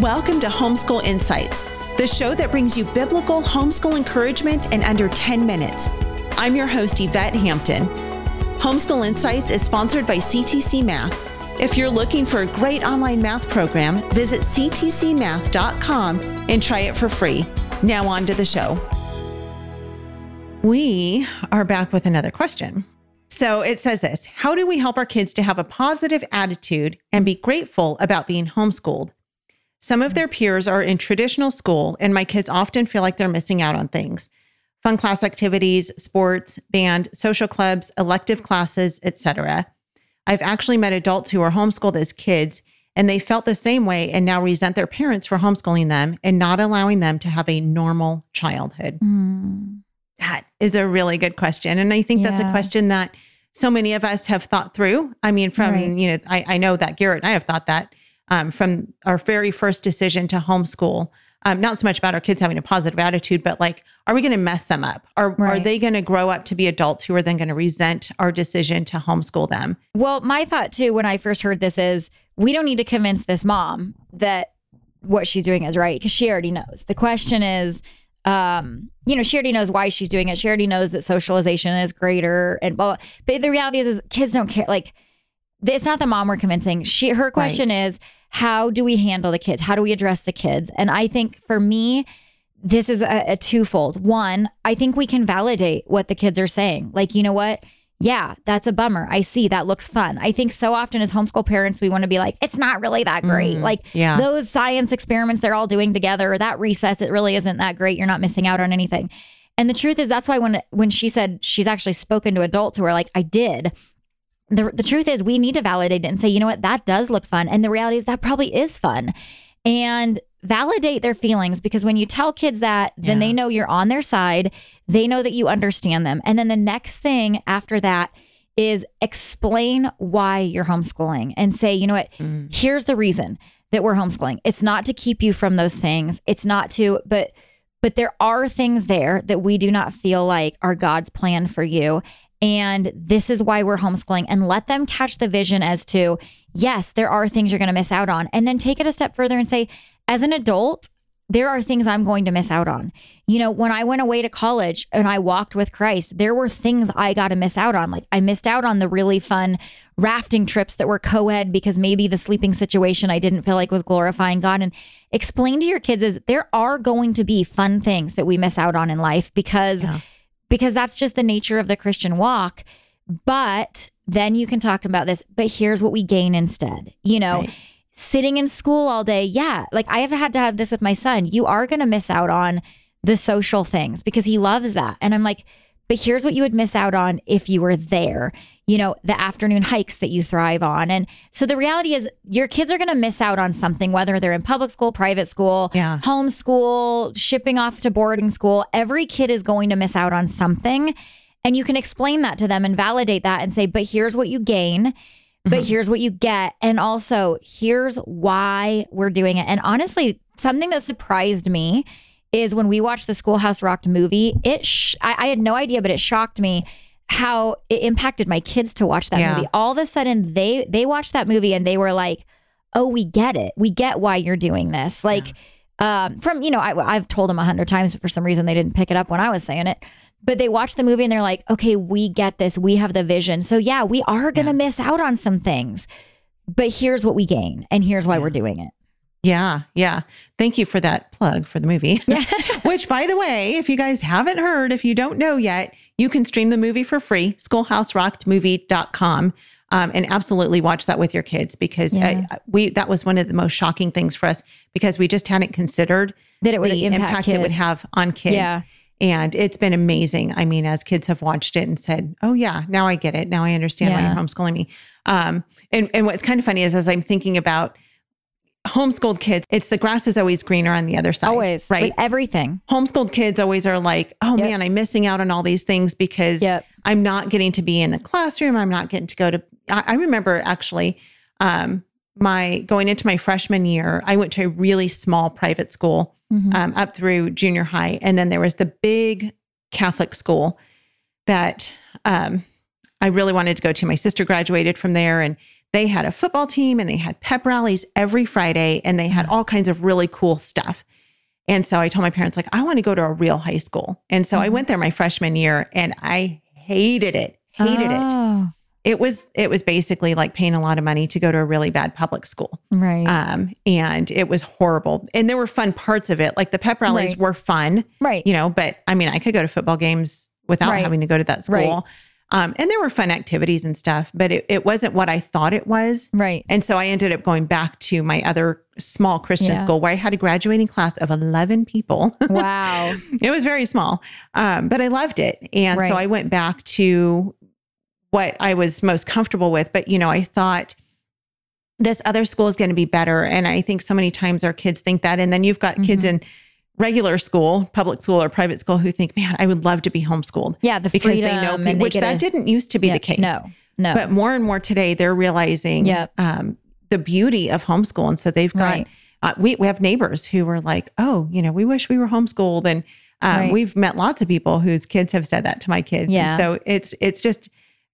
Welcome to Homeschool Insights, the show that brings you biblical homeschool encouragement in under 10 minutes. I'm your host, Yvette Hampton. Homeschool Insights is sponsored by CTC Math. If you're looking for a great online math program, visit ctcmath.com and try it for free. Now, on to the show. We are back with another question. So it says this How do we help our kids to have a positive attitude and be grateful about being homeschooled? Some of their peers are in traditional school, and my kids often feel like they're missing out on things fun class activities, sports, band, social clubs, elective classes, etc. I've actually met adults who were homeschooled as kids, and they felt the same way and now resent their parents for homeschooling them and not allowing them to have a normal childhood. Mm. That is a really good question. And I think that's a question that so many of us have thought through. I mean, from, Right. you know, I, I know that Garritt and I have thought that um, from our very first decision to homeschool. Um, not so much about our kids having a positive attitude, but like, are we going to mess them up? Are, are they going to grow up to be adults who are then going to resent our decision to homeschool them? Well, my thought too when I first heard this is we don't need to convince this mom that what she's doing is right because she already knows. The question is, um, you know, she already knows why she's doing it. She already knows that socialization is greater and blah. blah. But the reality is, is kids don't care. Like, it's not the mom we're convincing. She her question Right. is, how do we handle the kids? How do we address the kids? And I think for me, this is a, a twofold. One, I think we can validate what the kids are saying. Like, you know what? Yeah, that's a bummer. I see. That looks fun. I think so often as homeschool parents, we want to be like, it's not really that great. Mhm. Like, Yeah. those science experiments they're all doing together, or that recess, it really isn't that great. You're not missing out on anything. And the truth is, that's why when when she said she's actually spoken to adults who are like, I did. The, the truth is, we need to validate it and say, you know what, that does look fun. And the reality is, that probably is fun. And validate their feelings because when you tell kids that, then Yeah. they know you're on their side. They know that you understand them. And then the next thing after that is explain why you're homeschooling and say, you know what, Mm. here's the reason that we're homeschooling. It's not to keep you from those things. It's not to, but but there are things there that we do not feel like are God's plan for you. And this is why we're homeschooling and let them catch the vision as to, yes, there are things you're going to miss out on. And then take it a step further and say, as an adult, there are things I'm going to miss out on. You know, when I went away to college and I walked with Christ, there were things I got to miss out on. Like I missed out on the really fun rafting trips that were co ed because maybe the sleeping situation I didn't feel like was glorifying God. And explain to your kids is there are going to be fun things that we miss out on in life because Yeah. Because that's just the nature of the Christian walk. But then you can talk about this, but here's what we gain instead. You know, Right. sitting in school all day. Yeah. Like I have had to have this with my son. You are going to miss out on the social things because he loves that. And I'm like, but here's what you would miss out on if you were there. You know, the afternoon hikes that you thrive on. And so the reality is your kids are going to miss out on something, whether they're in public school, private school, Yeah. homeschool, shipping off to boarding school. Every kid is going to miss out on something. And you can explain that to them and validate that and say, but here's what you gain, but mm-hmm. here's what you get. And also, here's why we're doing it. And honestly, something that surprised me is when we watched the Schoolhouse Rocked movie, it sh- I, I had no idea, but it shocked me how it impacted my kids to watch that Yeah. movie. All of a sudden, they they watched that movie and they were like, "Oh, we get it. We get why you're doing this." Like, um, from you know, I, I've told them a hundred times, but for some reason they didn't pick it up when I was saying it. But they watched the movie and they're like, "Okay, we get this. We have the vision." So yeah, we are gonna miss out on some things, but here's what we gain, and here's why we're doing it. Yeah, yeah. Thank you for that plug for the movie. Yeah. Which, by the way, if you guys haven't heard, if you don't know yet, you can stream the movie for free, schoolhouserockedmovie.com. Um, and absolutely watch that with your kids because Yeah. uh, we that was one of the most shocking things for us because we just hadn't considered That it would the impact, impact, it would have on kids. Yeah. And it's been amazing. I mean, as kids have watched it and said, "Oh yeah, now I get it. Now I understand why you're homeschooling me." Um, and and what's kind of funny is as I'm thinking about homeschooled kids, it's the grass is always greener on the other side. Always, right? With everything. homeschooled kids always are like, oh Yep. man, I'm missing out on all these things because Yep. I'm not getting to be in a classroom. I'm not getting to go to. I, I remember actually, um, my going into my freshman year, I went to a really small private school Mhm. um, up through junior high, and then there was the big Catholic school that um, I really wanted to go to. My sister graduated from there, and they had a football team and they had pep rallies every Friday and they had all kinds of really cool stuff. And so I told my parents, like, I want to go to a real high school. And so I Mhm. went there my freshman year and I hated it, hated it. Oh, It was, it was basically like paying a lot of money to go to a really bad public school. Right. Um, and it was horrible. And there were fun parts of it. Like the pep rallies Right. were fun, right. you know, but I mean, I could go to football games without Right. having to go to that school. Right. Um, and there were fun activities and stuff, but it, it wasn't what I thought it was. Right. And so I ended up going back to my other small Christian Yeah. school where I had a graduating class of 11 people. Wow. it was very small, um, but I loved it. And Right. so I went back to what I was most comfortable with. But, you know, I thought this other school is going to be better. And I think so many times our kids think that. And then you've got kids Mhm. in regular school, public school or private school who think, man, I would love to be homeschooled Yeah. The because they know, people, they which that a- didn't used to be yeah, the case. No. No. But more and more today, they're realizing Yep. um, the beauty of homeschool. And so they've got, Right. uh, we, we have neighbors who were like, oh, you know, we wish we were homeschooled. And um, Right. we've met lots of people whose kids have said that to my kids. Yeah. And so it's, it's just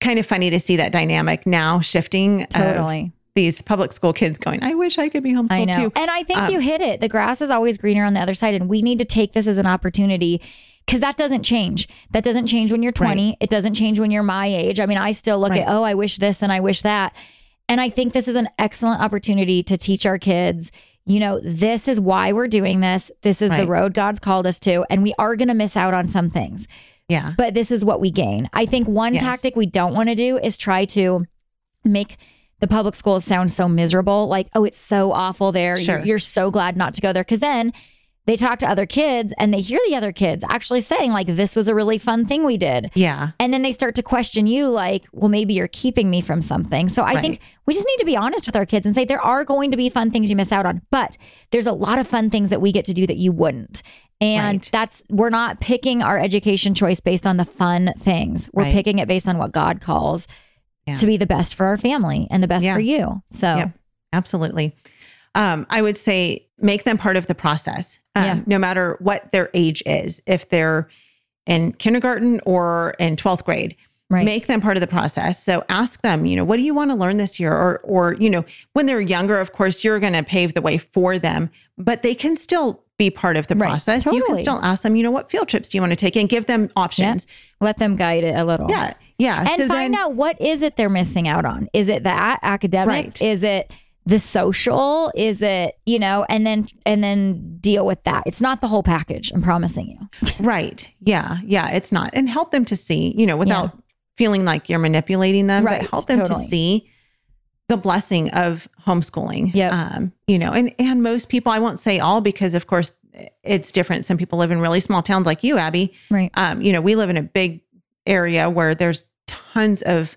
kind of funny to see that dynamic now shifting. Totally. These public school kids going, I wish I could be homeschooled I know. too. And I think Um, you hit it. The grass is always greener on the other side. And we need to take this as an opportunity because that doesn't change. That doesn't change when you're 20. It doesn't change when you're my age. I mean, I still look Right. at, oh, I wish this and I wish that. And I think this is an excellent opportunity to teach our kids, you know, this is why we're doing this. This is the road God's called us to. And we are going to miss out on some things Yeah. but this is what we gain. I think one Yes. tactic we don't want to do is try to make the public schools sound so miserable. Like, oh, it's so awful there. You're- You're, so glad not to go there. Cause then they talk to other kids and they hear the other kids actually saying, like, this was a really fun thing we did. Yeah. And then they start to question you, like, well, maybe you're keeping me from something. So I think we just need to be honest with our kids and say there are going to be fun things you miss out on, but there's a lot of fun things that we get to do that you wouldn't. And Right. that's, we're not picking our education choice based on the fun things. We're Right. picking it based on what God calls Yeah. to be the best for our family and the best Yeah. for you. So. Absolutely. Um, I would say make them part of the process, um, Yeah. no matter what their age is. If they're in kindergarten or in 12th grade, right. make them part of the process. So ask them, you know, what do you want to learn this year? Or, or, you know, when they're younger, of course, you're going to pave the way for them, but they can still be part of the Right. process. You can still ask them, you know, what field trips do you want to take and give them options. Let them guide it a little. Yeah. Yeah. and so find then, out what is it they're missing out on is it that academic Right. is it the social is it you know and then and then deal with that it's not the whole package i'm promising you Right. Yeah. Yeah. It's not. And help them to see, you know, without feeling like you're manipulating them, Right, but help them totally. to see the blessing of homeschooling. Yep. Um, you know, and and most people, I won't say all because of course it's different. Some people live in really small towns like you, Aby. right Um, you know, we live in a big area where there's tons of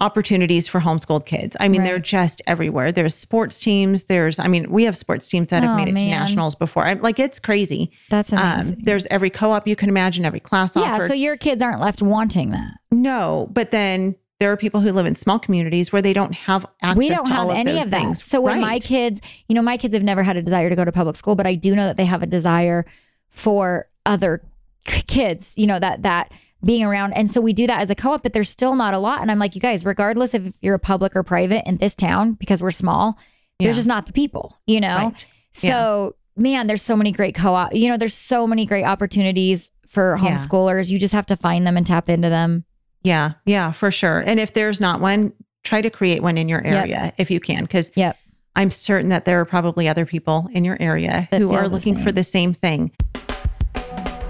opportunities for homeschooled kids. I mean, they're just everywhere. There's sports teams. There's, I mean, we have sports teams that have Oh, made it to nationals before. I'm like, it's crazy. that's amazing Um, there's every co-op you can imagine, every class yeah offered. so your kids aren't left wanting that no, but then there are people who live in small communities where they don't have access we don't to have all of any those of that things. so when my kids you know my kids have never had a desire to go to public school but i do know that they have a desire for other kids you know that that being around and so we do that as a co-op but there's still not a lot and i'm like you guys regardless if you're a public or private in this town because we're small Yeah. there's just not the people you know Right. so man there's so many great co-op you know there's so many great opportunities for Yeah. homeschoolers you just have to find them and tap into them Yeah, yeah, for sure. And if there's not one, try to create one in your Yep. area if you can, because Yep. I'm certain that there are probably other people in your area That who are looking same. for the same thing.